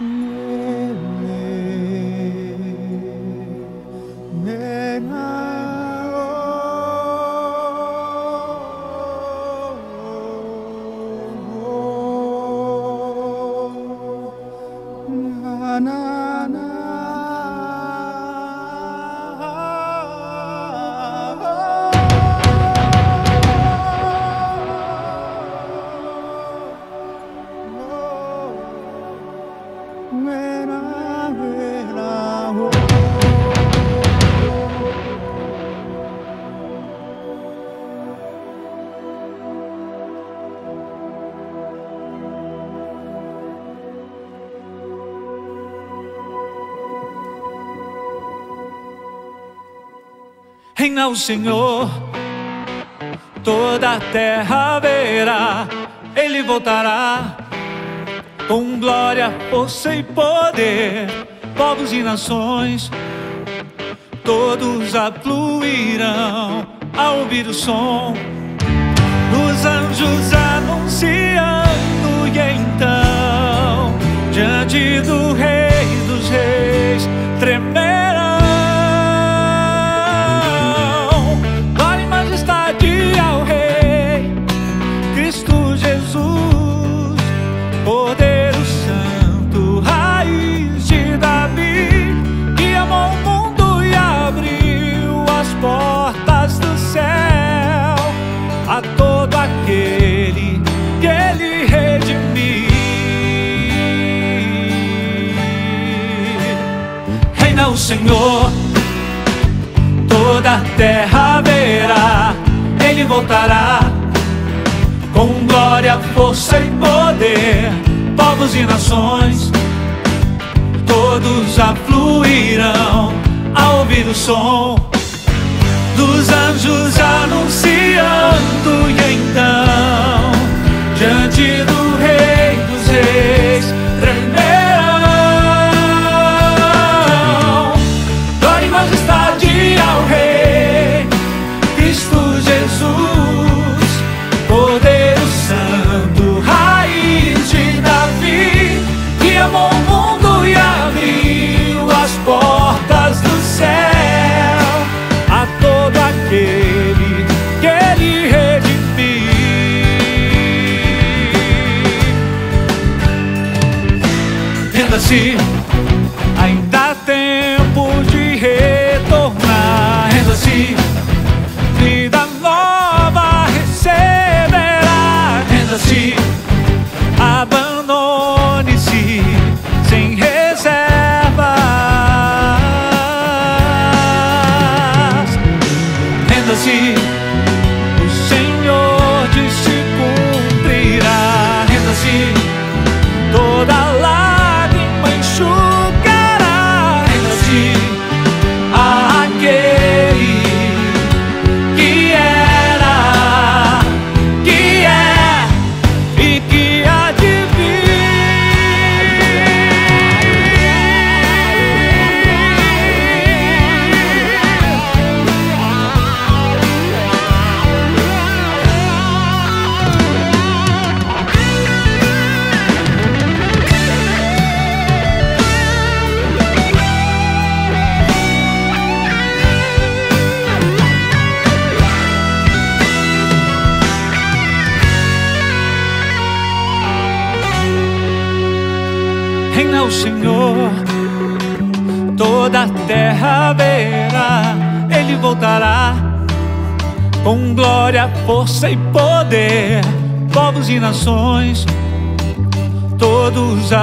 嗯。ensina o Senhor, toda a terra verá, ele voltará com glória, força e poder, povos e nações, todos afluirão ao ouvir o som dos anjos anunciando, e então, diante do Rei dos Reis, tremendo. reina o Senhor, toda a terra verá, ele voltará com glória, força e poder, povos e nações, todos afluirão ao ouvir o som dos anjos anunciando.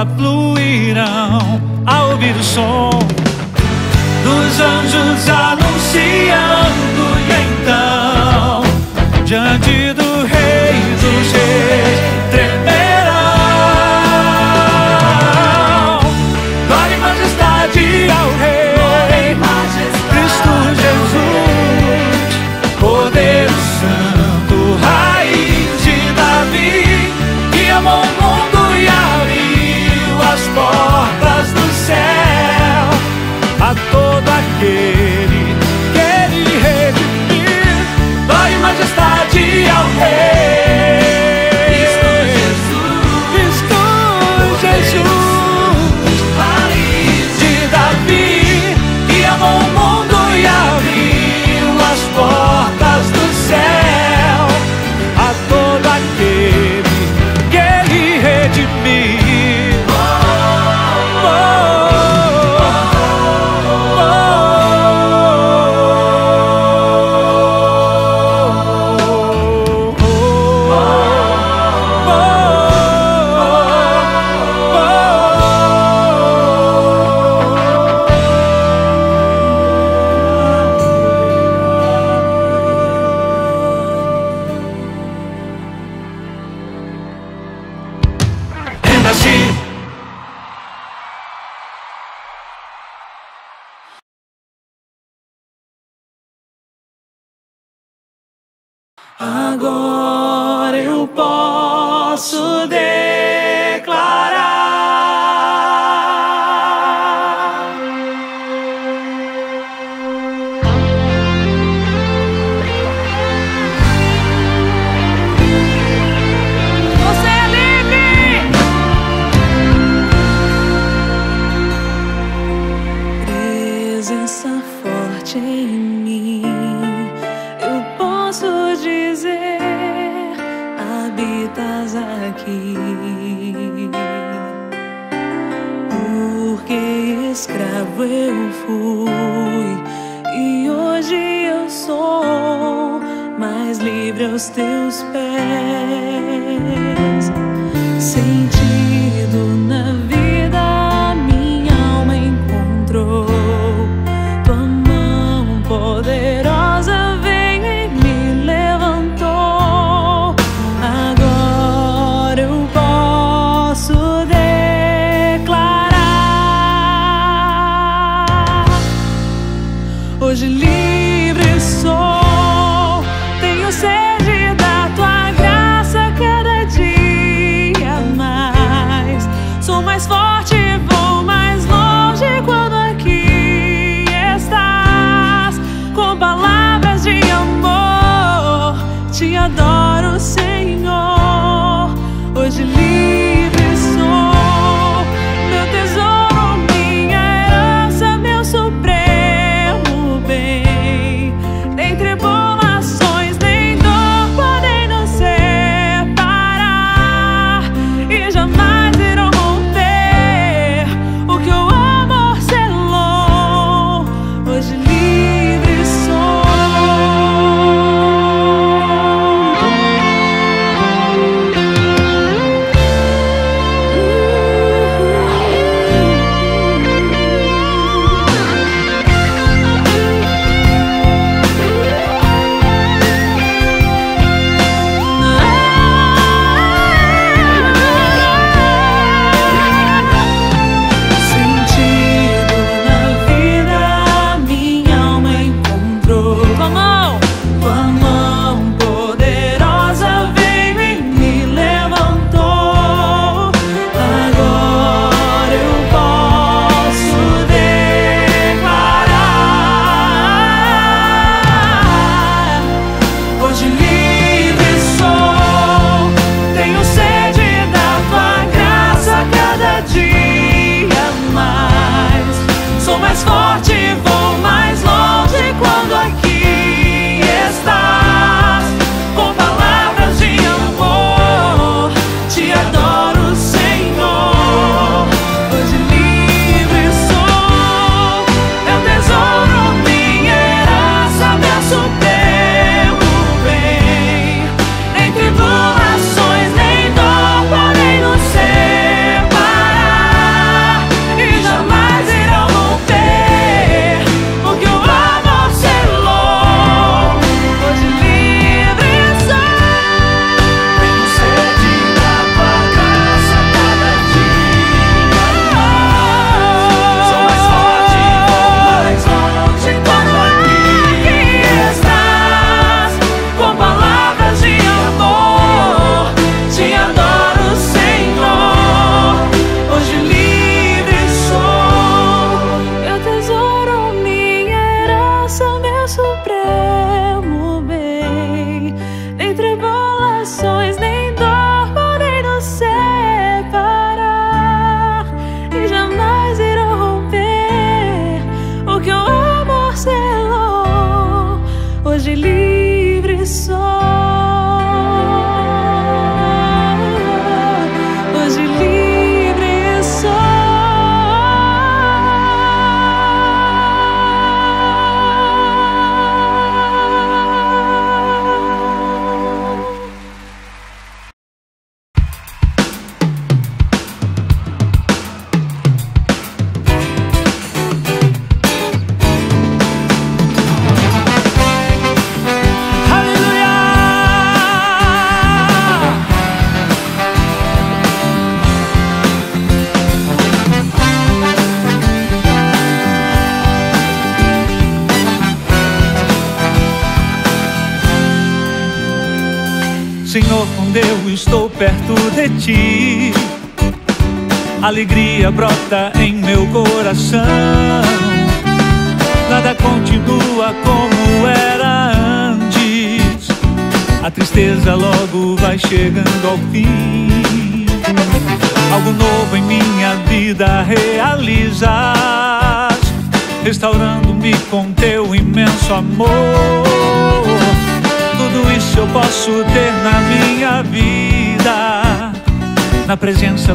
flew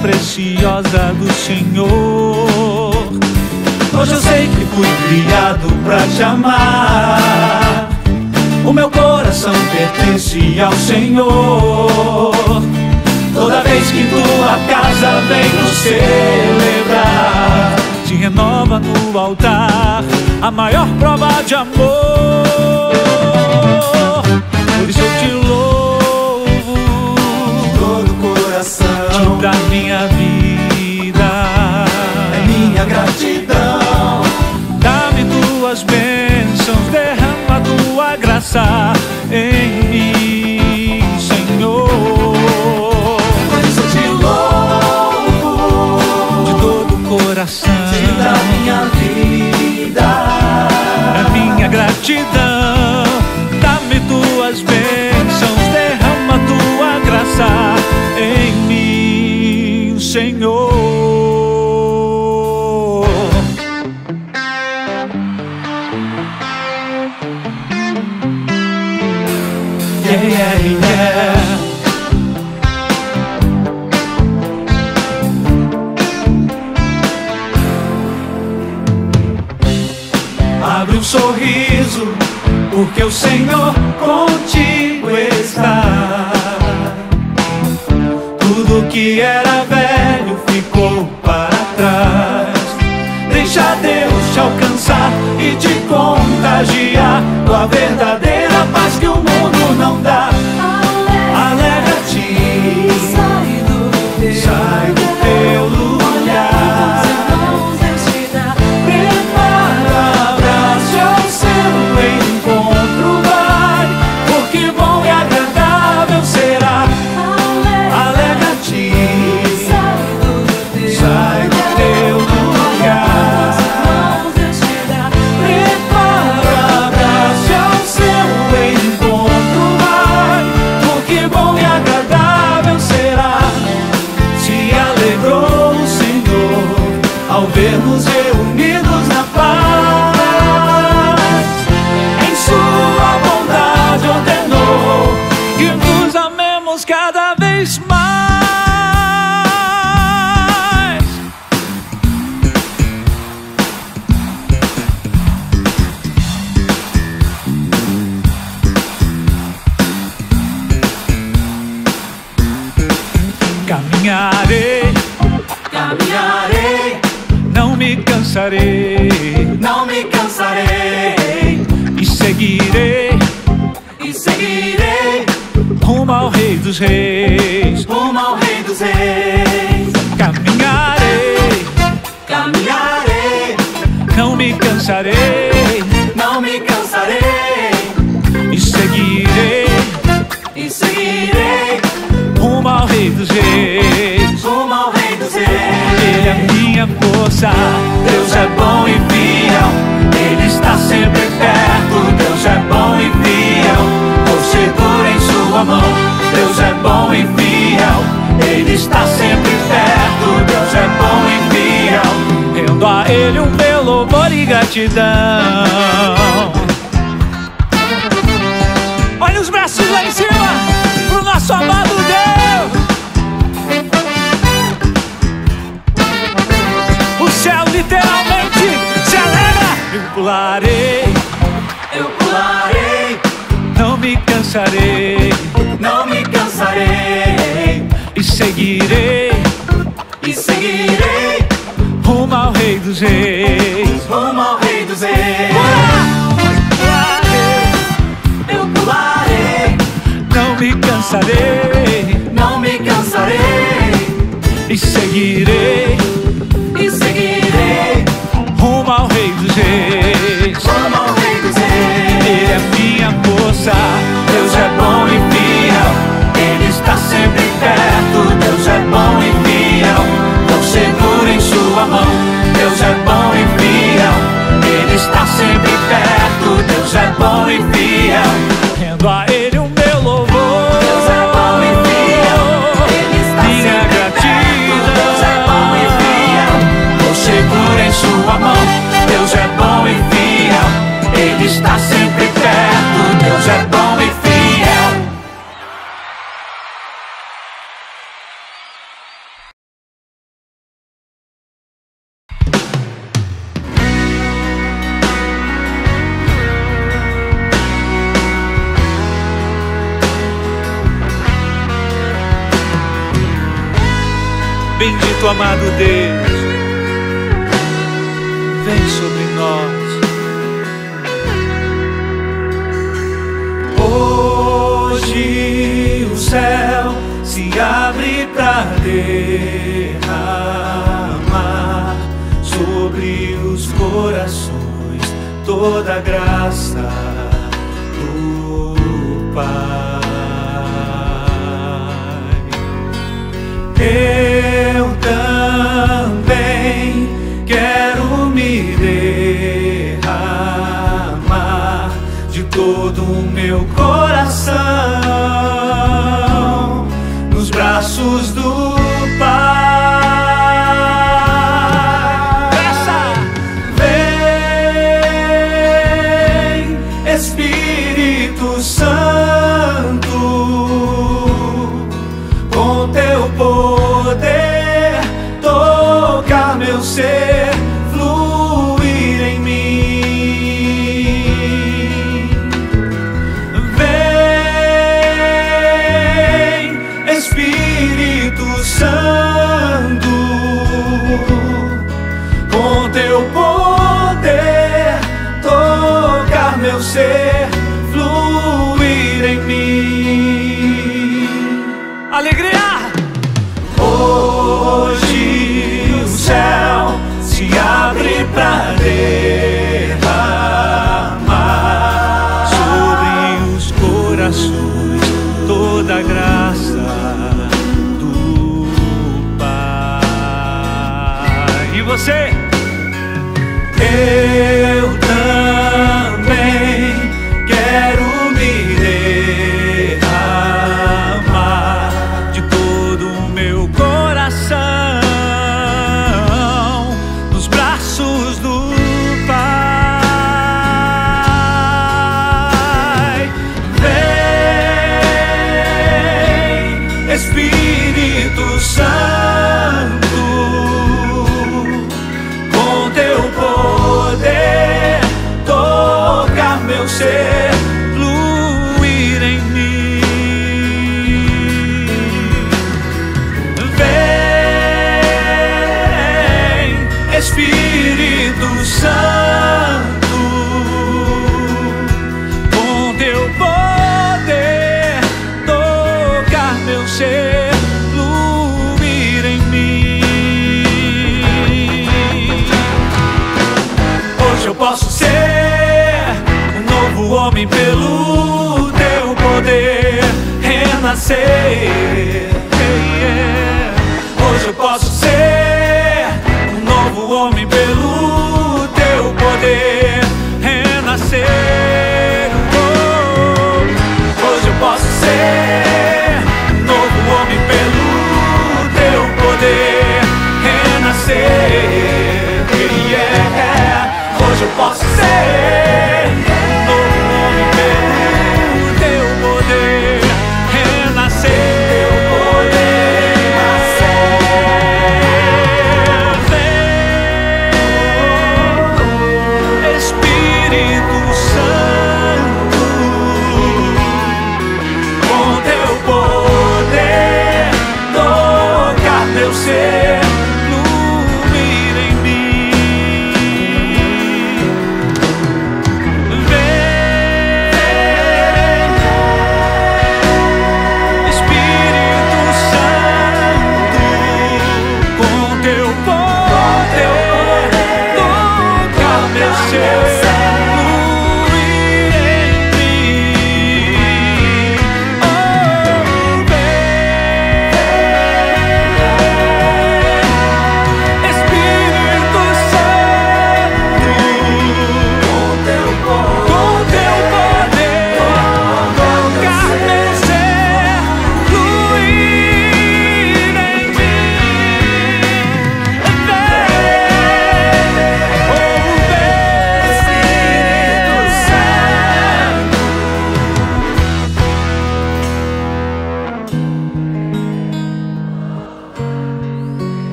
preciosa do Senhor. Hoje eu sei que fui criado para te amar. O meu coração pertence ao Senhor. Toda vez que tua casa vem nos celebrar, te renova no altar a maior prova de amor. Por isso eu te louvo. da minha vida. É minha gratidão. Dá-me tuas bênçãos, derrama tua graça em mim, Senhor. Por isso te louvo de todo o coração. Da minha vida, é minha gratidão. Senhor contigo está. Tudo que era velho ficou para trás. Deixa Deus te alcançar e te contagiar com a verdadeira paz que o mundo não dá. Amado Deus,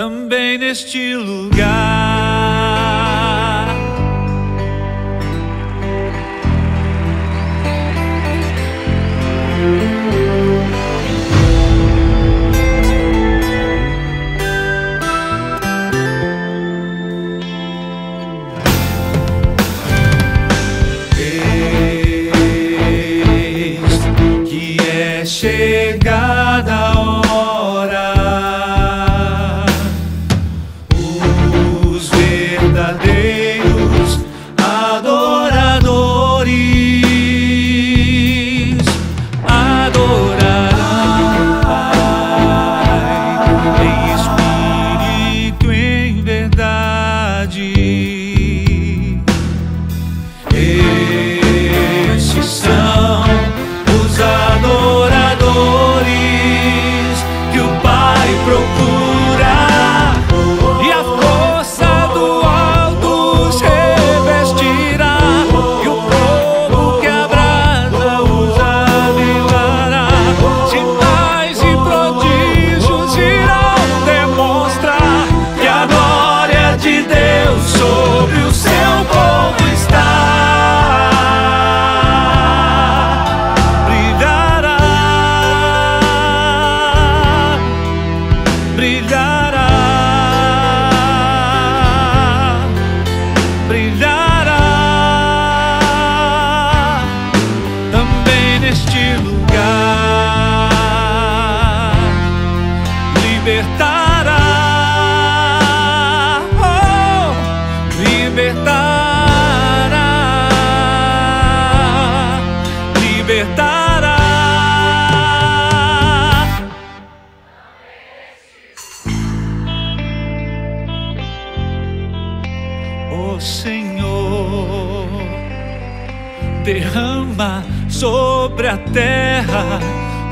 também neste lugar.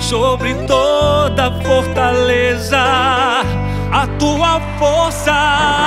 Sobre toda fortaleza, a tua força.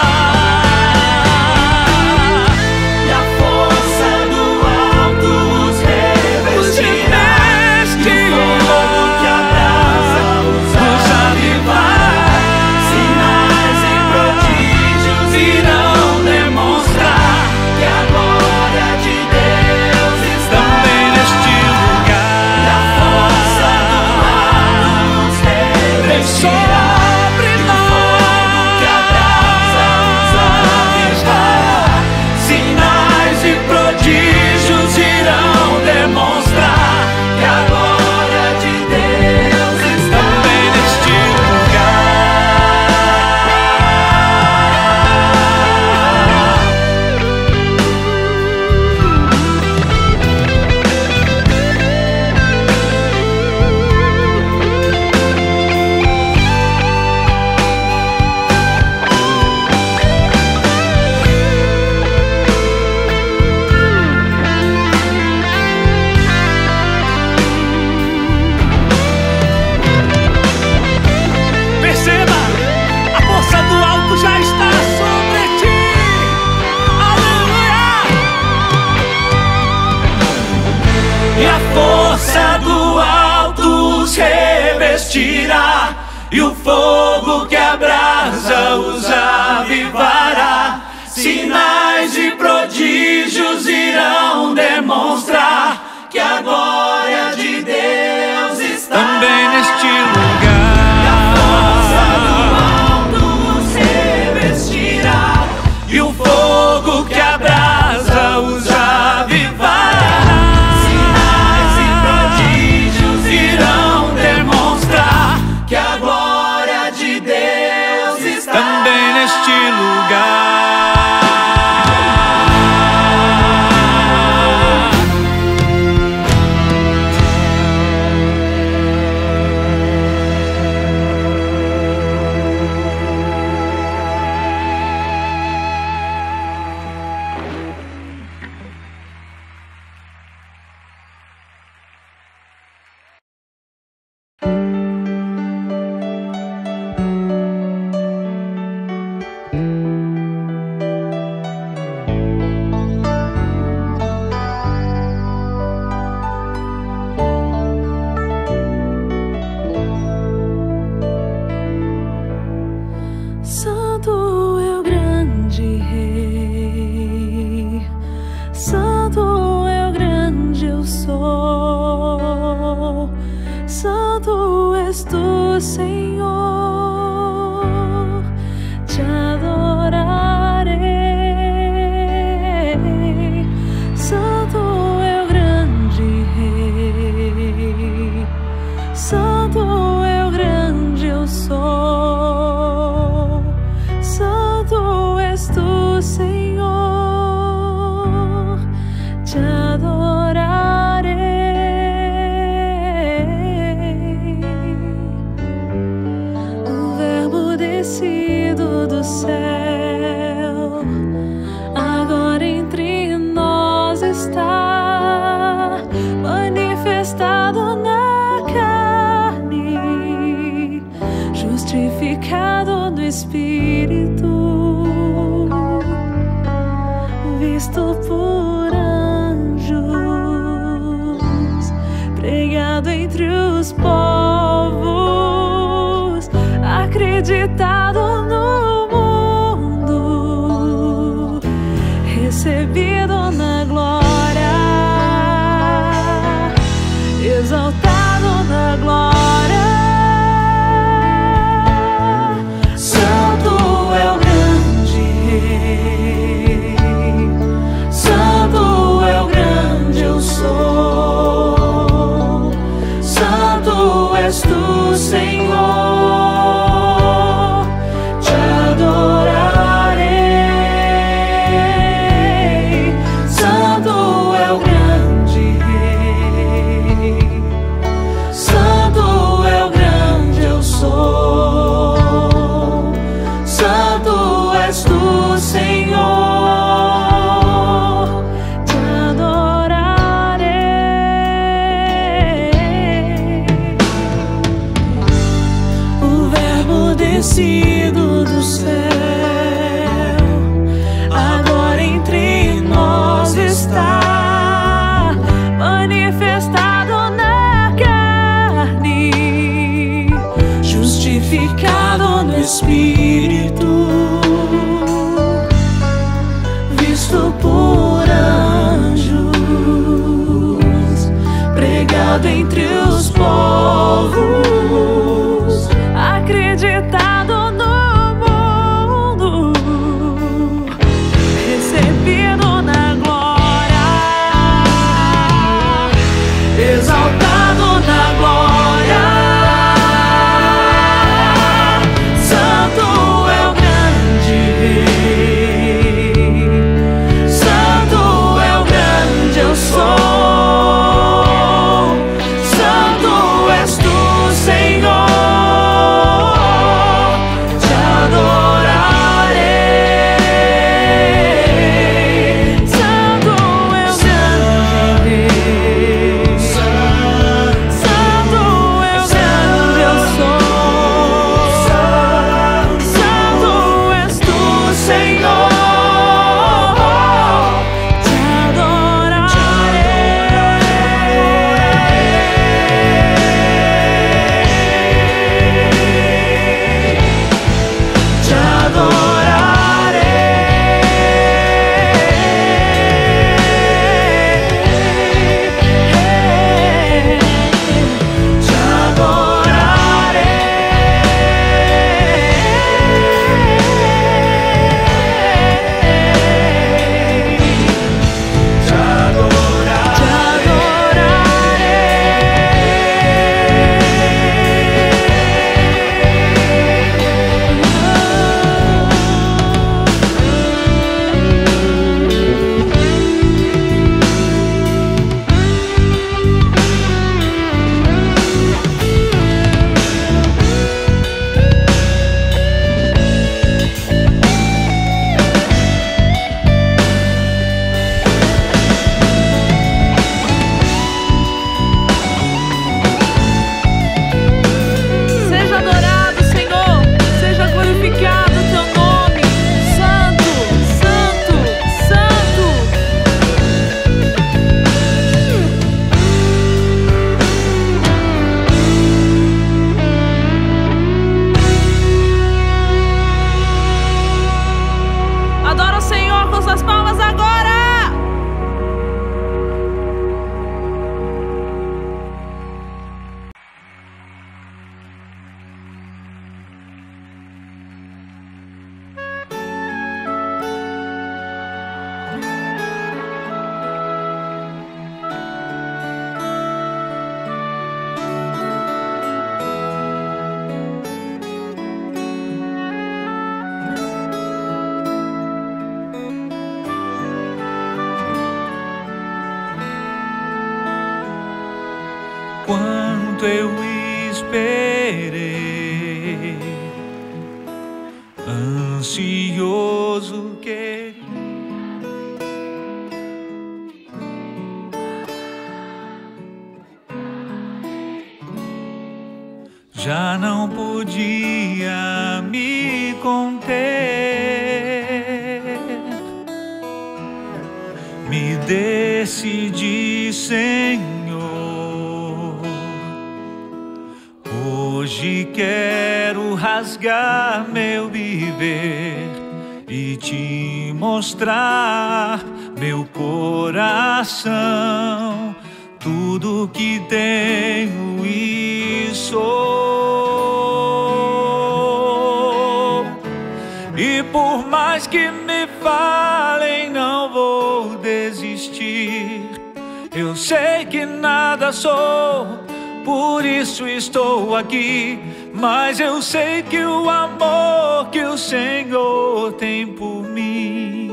Nada sou, por isso estou aqui. Mas eu sei que o amor que o Senhor tem por mim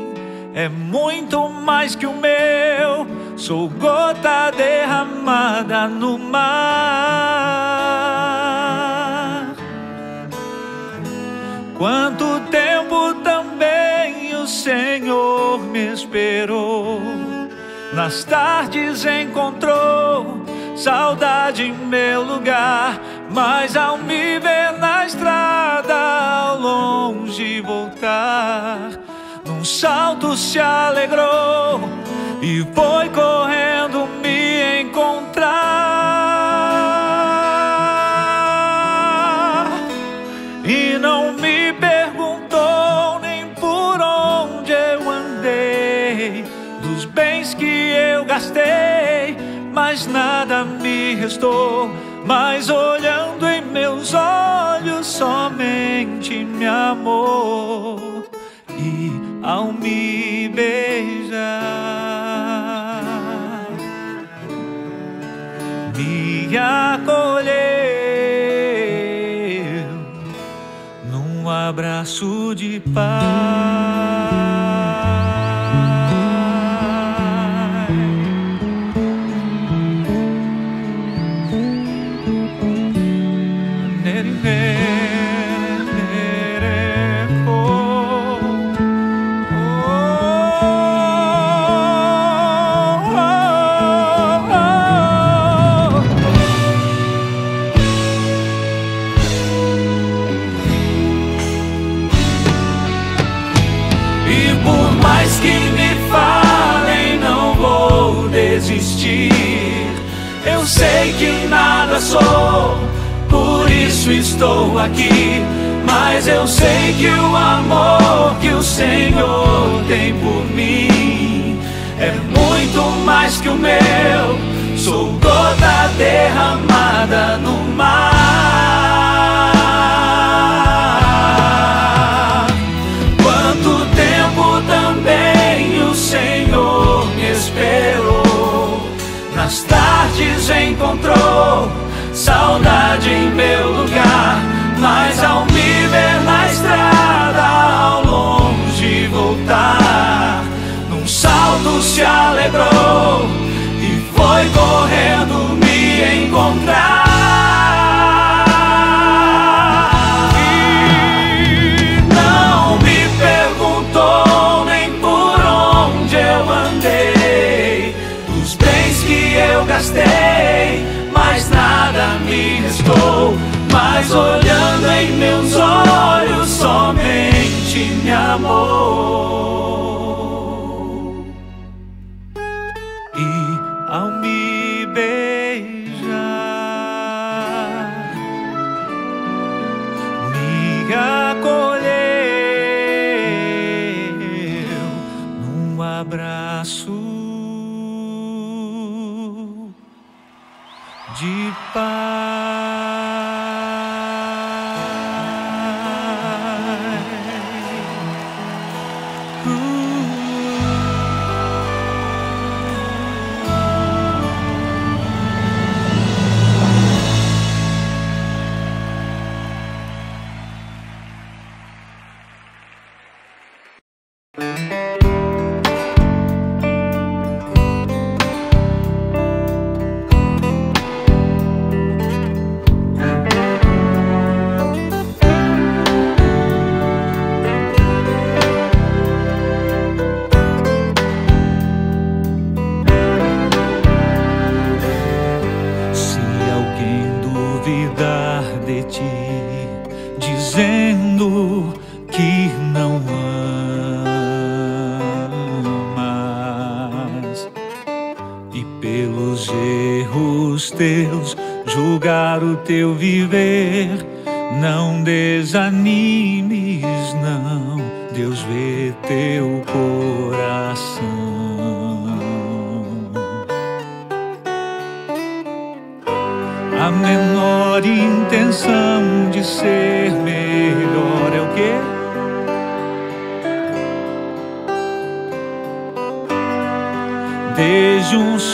é muito mais que o meu. Sou gota derramada no mar. Quanto tempo também o Senhor me esperou. Nas tardes encontrou saudade em meu lugar, mas ao me ver na estrada ao longe voltar, num salto se alegrou e foi correndo me encontrar. Gastei, mas nada me restou. Mas olhando em meus olhos, somente me amou. E ao me beijar, me acolheu num abraço de paz. Estou aqui. Mas eu sei que o amor que o Senhor tem por mim é muito mais que o meu. Sou gota derramada no mar. Encontrar. Não me perguntou nem por onde eu andei, os bens que eu gastei, mas nada me restou. Mas olhando em meus olhos, somente me amou.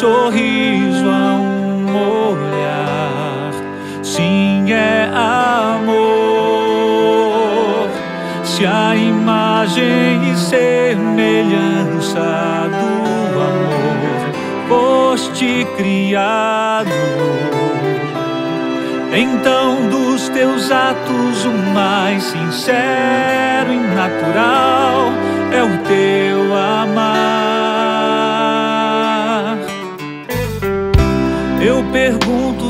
Sorriso a um olhar, sim, é amor. Se a imagem e semelhança do amor foste criado então, dos teus atos, o mais sincero e natural é o teu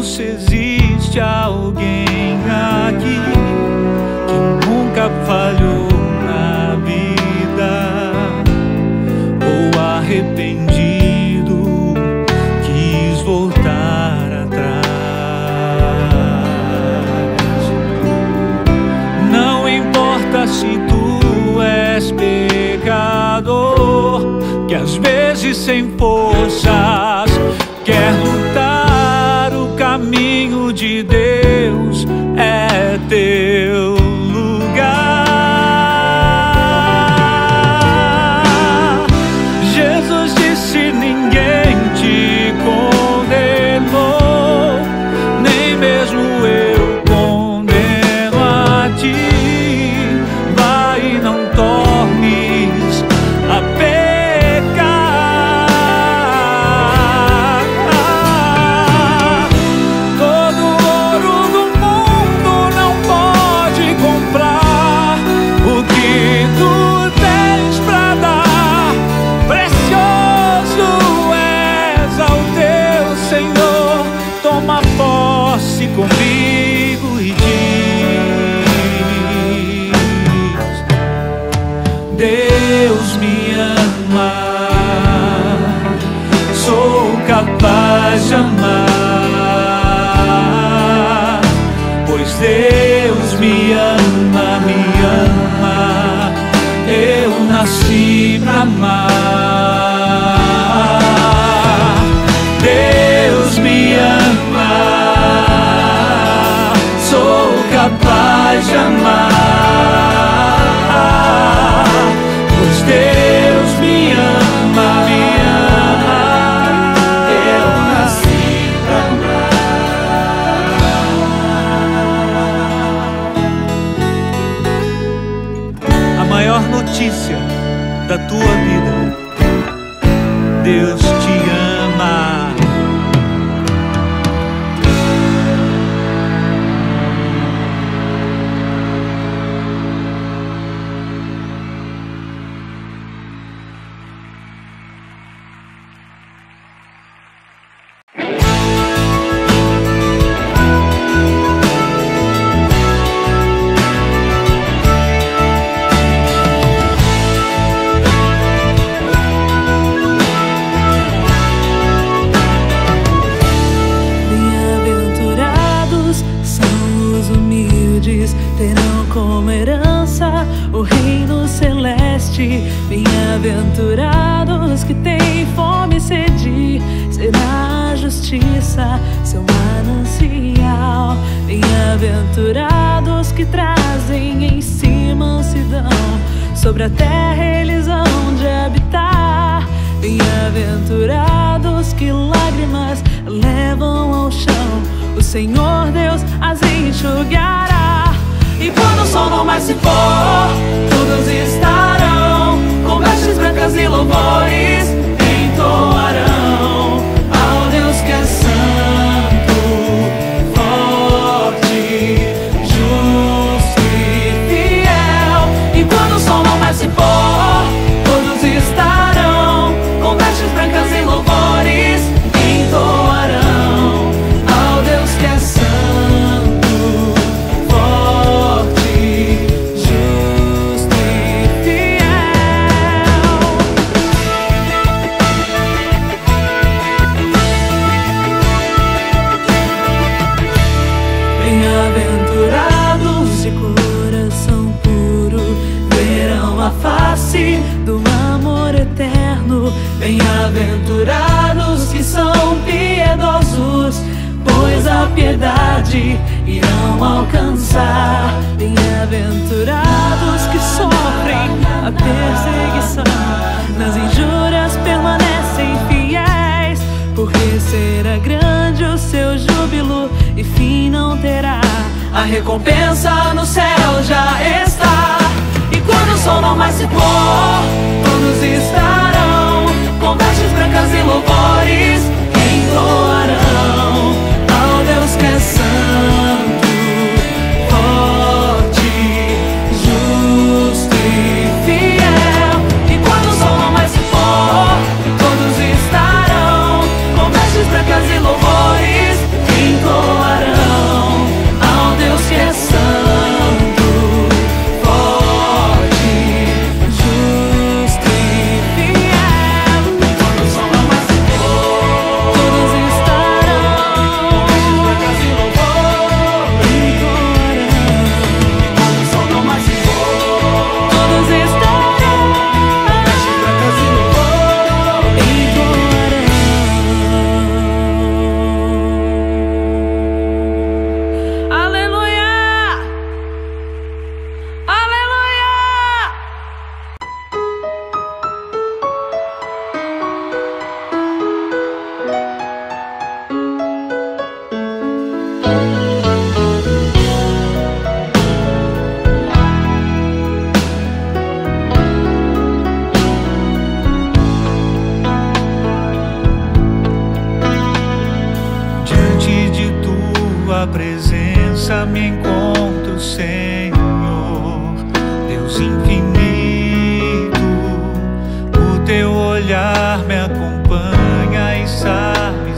se existe alguém aqui que nunca falhou na vida ou arrependido se tu és pecador, que às vezes sem forças salvation.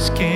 asking.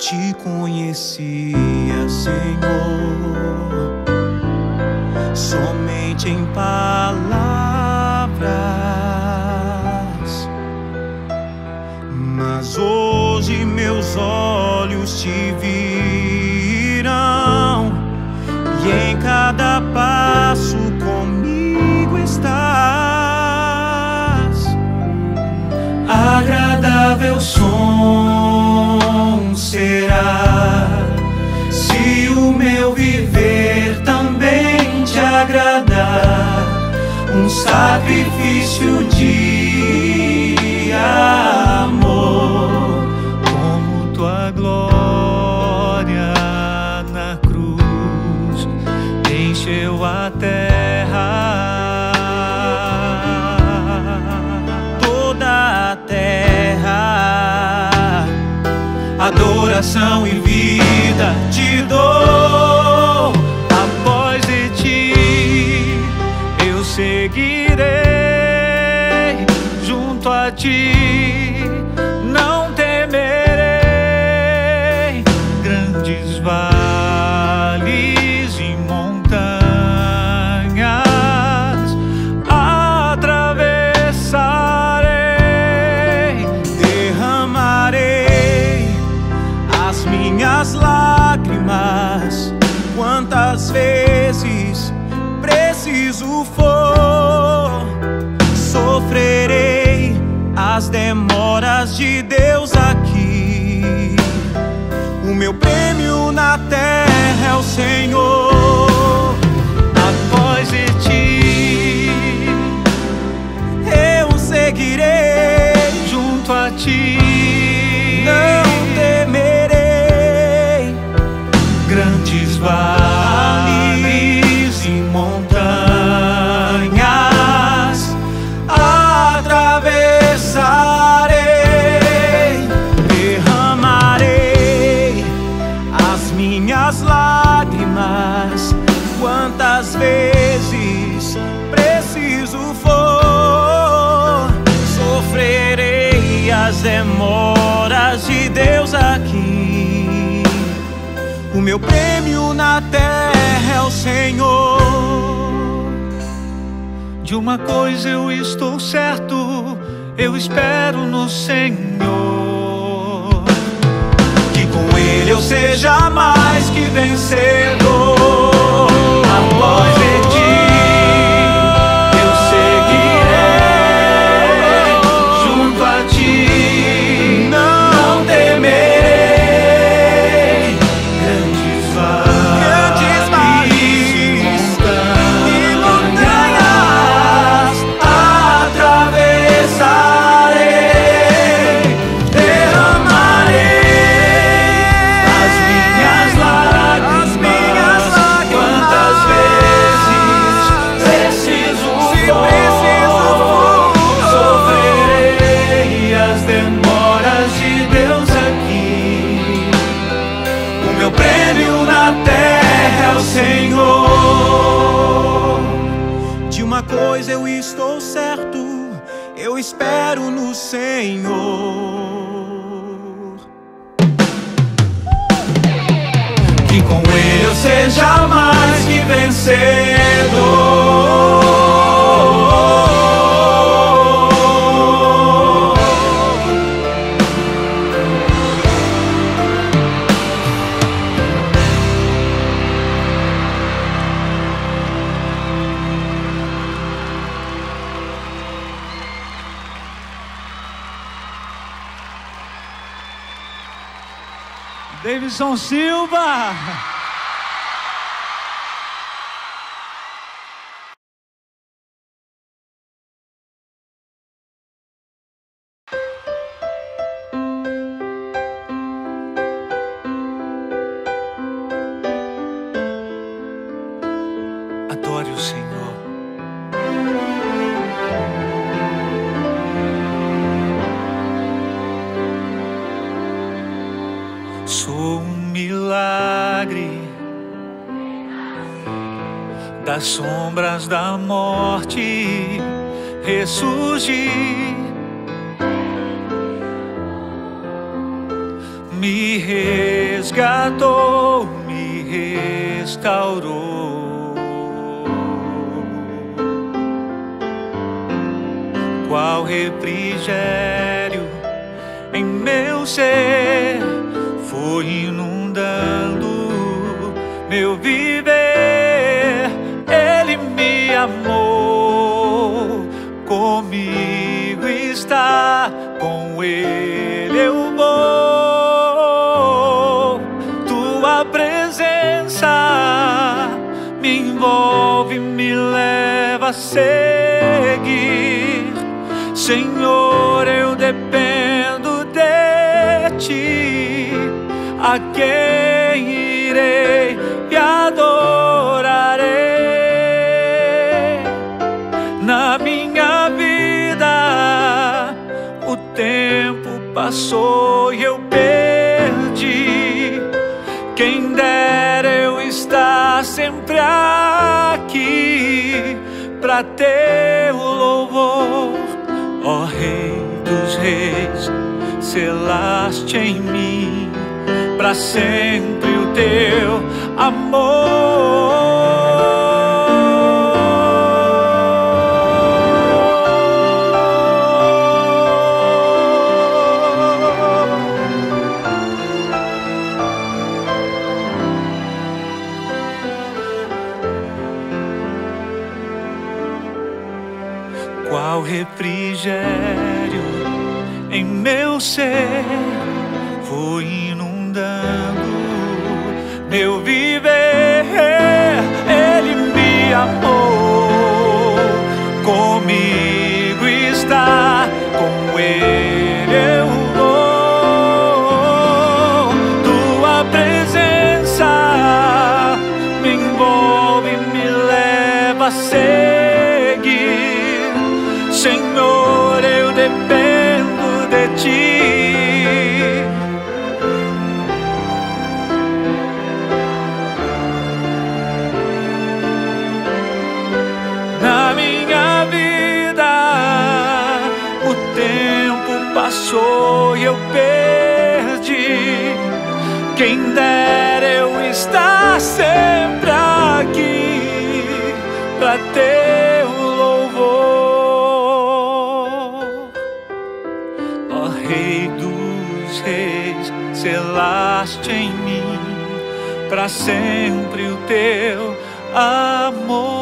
te conhecia, Senhor, somente em palavras, mas hoje meus olhos te viram e em cada passo comigo estás. Agradável som será se o meu viver também te agradar? Um sacrifício de coração Senhor, após de ti eu seguirei junto a ti. Deus aqui. O meu prêmio na terra é o Senhor. De uma coisa eu estou certo, eu espero no Senhor. Que com Ele eu seja mais que vencedor. Após ele das sombras da morte ressurgi. Me resgatou, me restaurou. Qual refrigério em meu ser foi inundando meu viver. Está, com Ele eu vou. Tua presença me envolve, me leva a seguir. Senhor, eu dependo de ti. A passou e eu perdi. Quem dera eu estar sempre aqui para ter o louvor, ó Rei dos Reis, selaste em mim para sempre o teu amor. Ser foi inundando meu viver. Ele me amou, comigo está, com ele eu vou. Tua presença me envolve, me leva a seguir. Senhor, eu dependo para sempre o teu amor.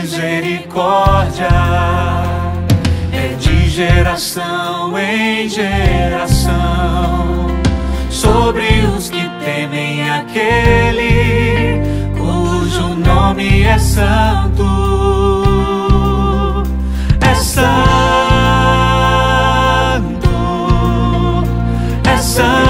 misericórdia é de geração em geração sobre os que temem aquele cujo nome é santo. É santo, é santo.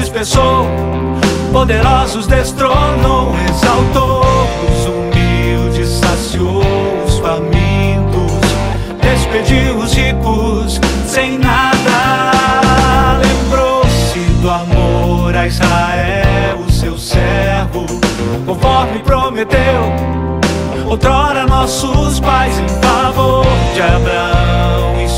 dispersou, poderosos destronou, exaltou os humildes, saciou os famintos, despediu os ricos sem nada. Lembrou-se do amor a Israel, o seu servo, conforme prometeu. Outrora nossos pais em favor de Abraão e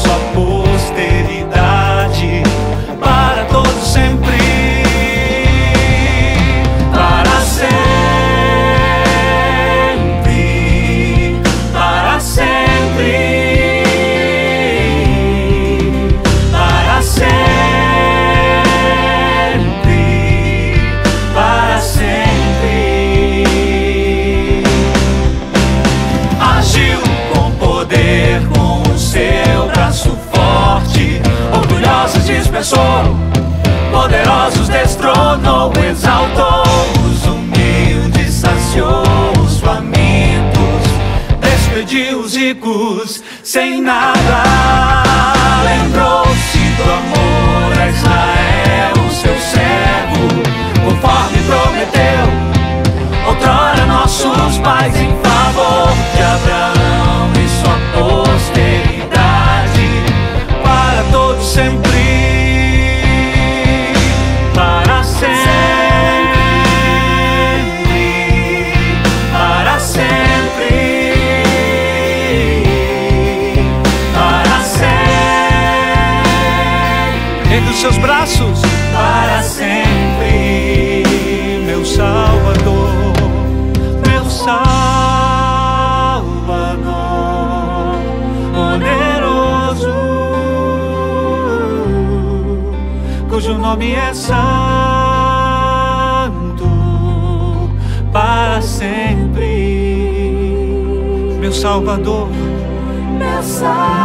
confessou, poderosos destronou, exaltou os humildes, saciou os famintos, despediu os ricos sem nada. Lembrou-se do amor a Israel, seu servo, conforme prometeu, outrora nossos pais. entre os seus braços para sempre, meu Salvador, meu Salvador, poderoso, cujo nome é Santo para sempre, meu Salvador, meu Salvador.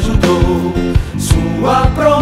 ajudou. Sua promessa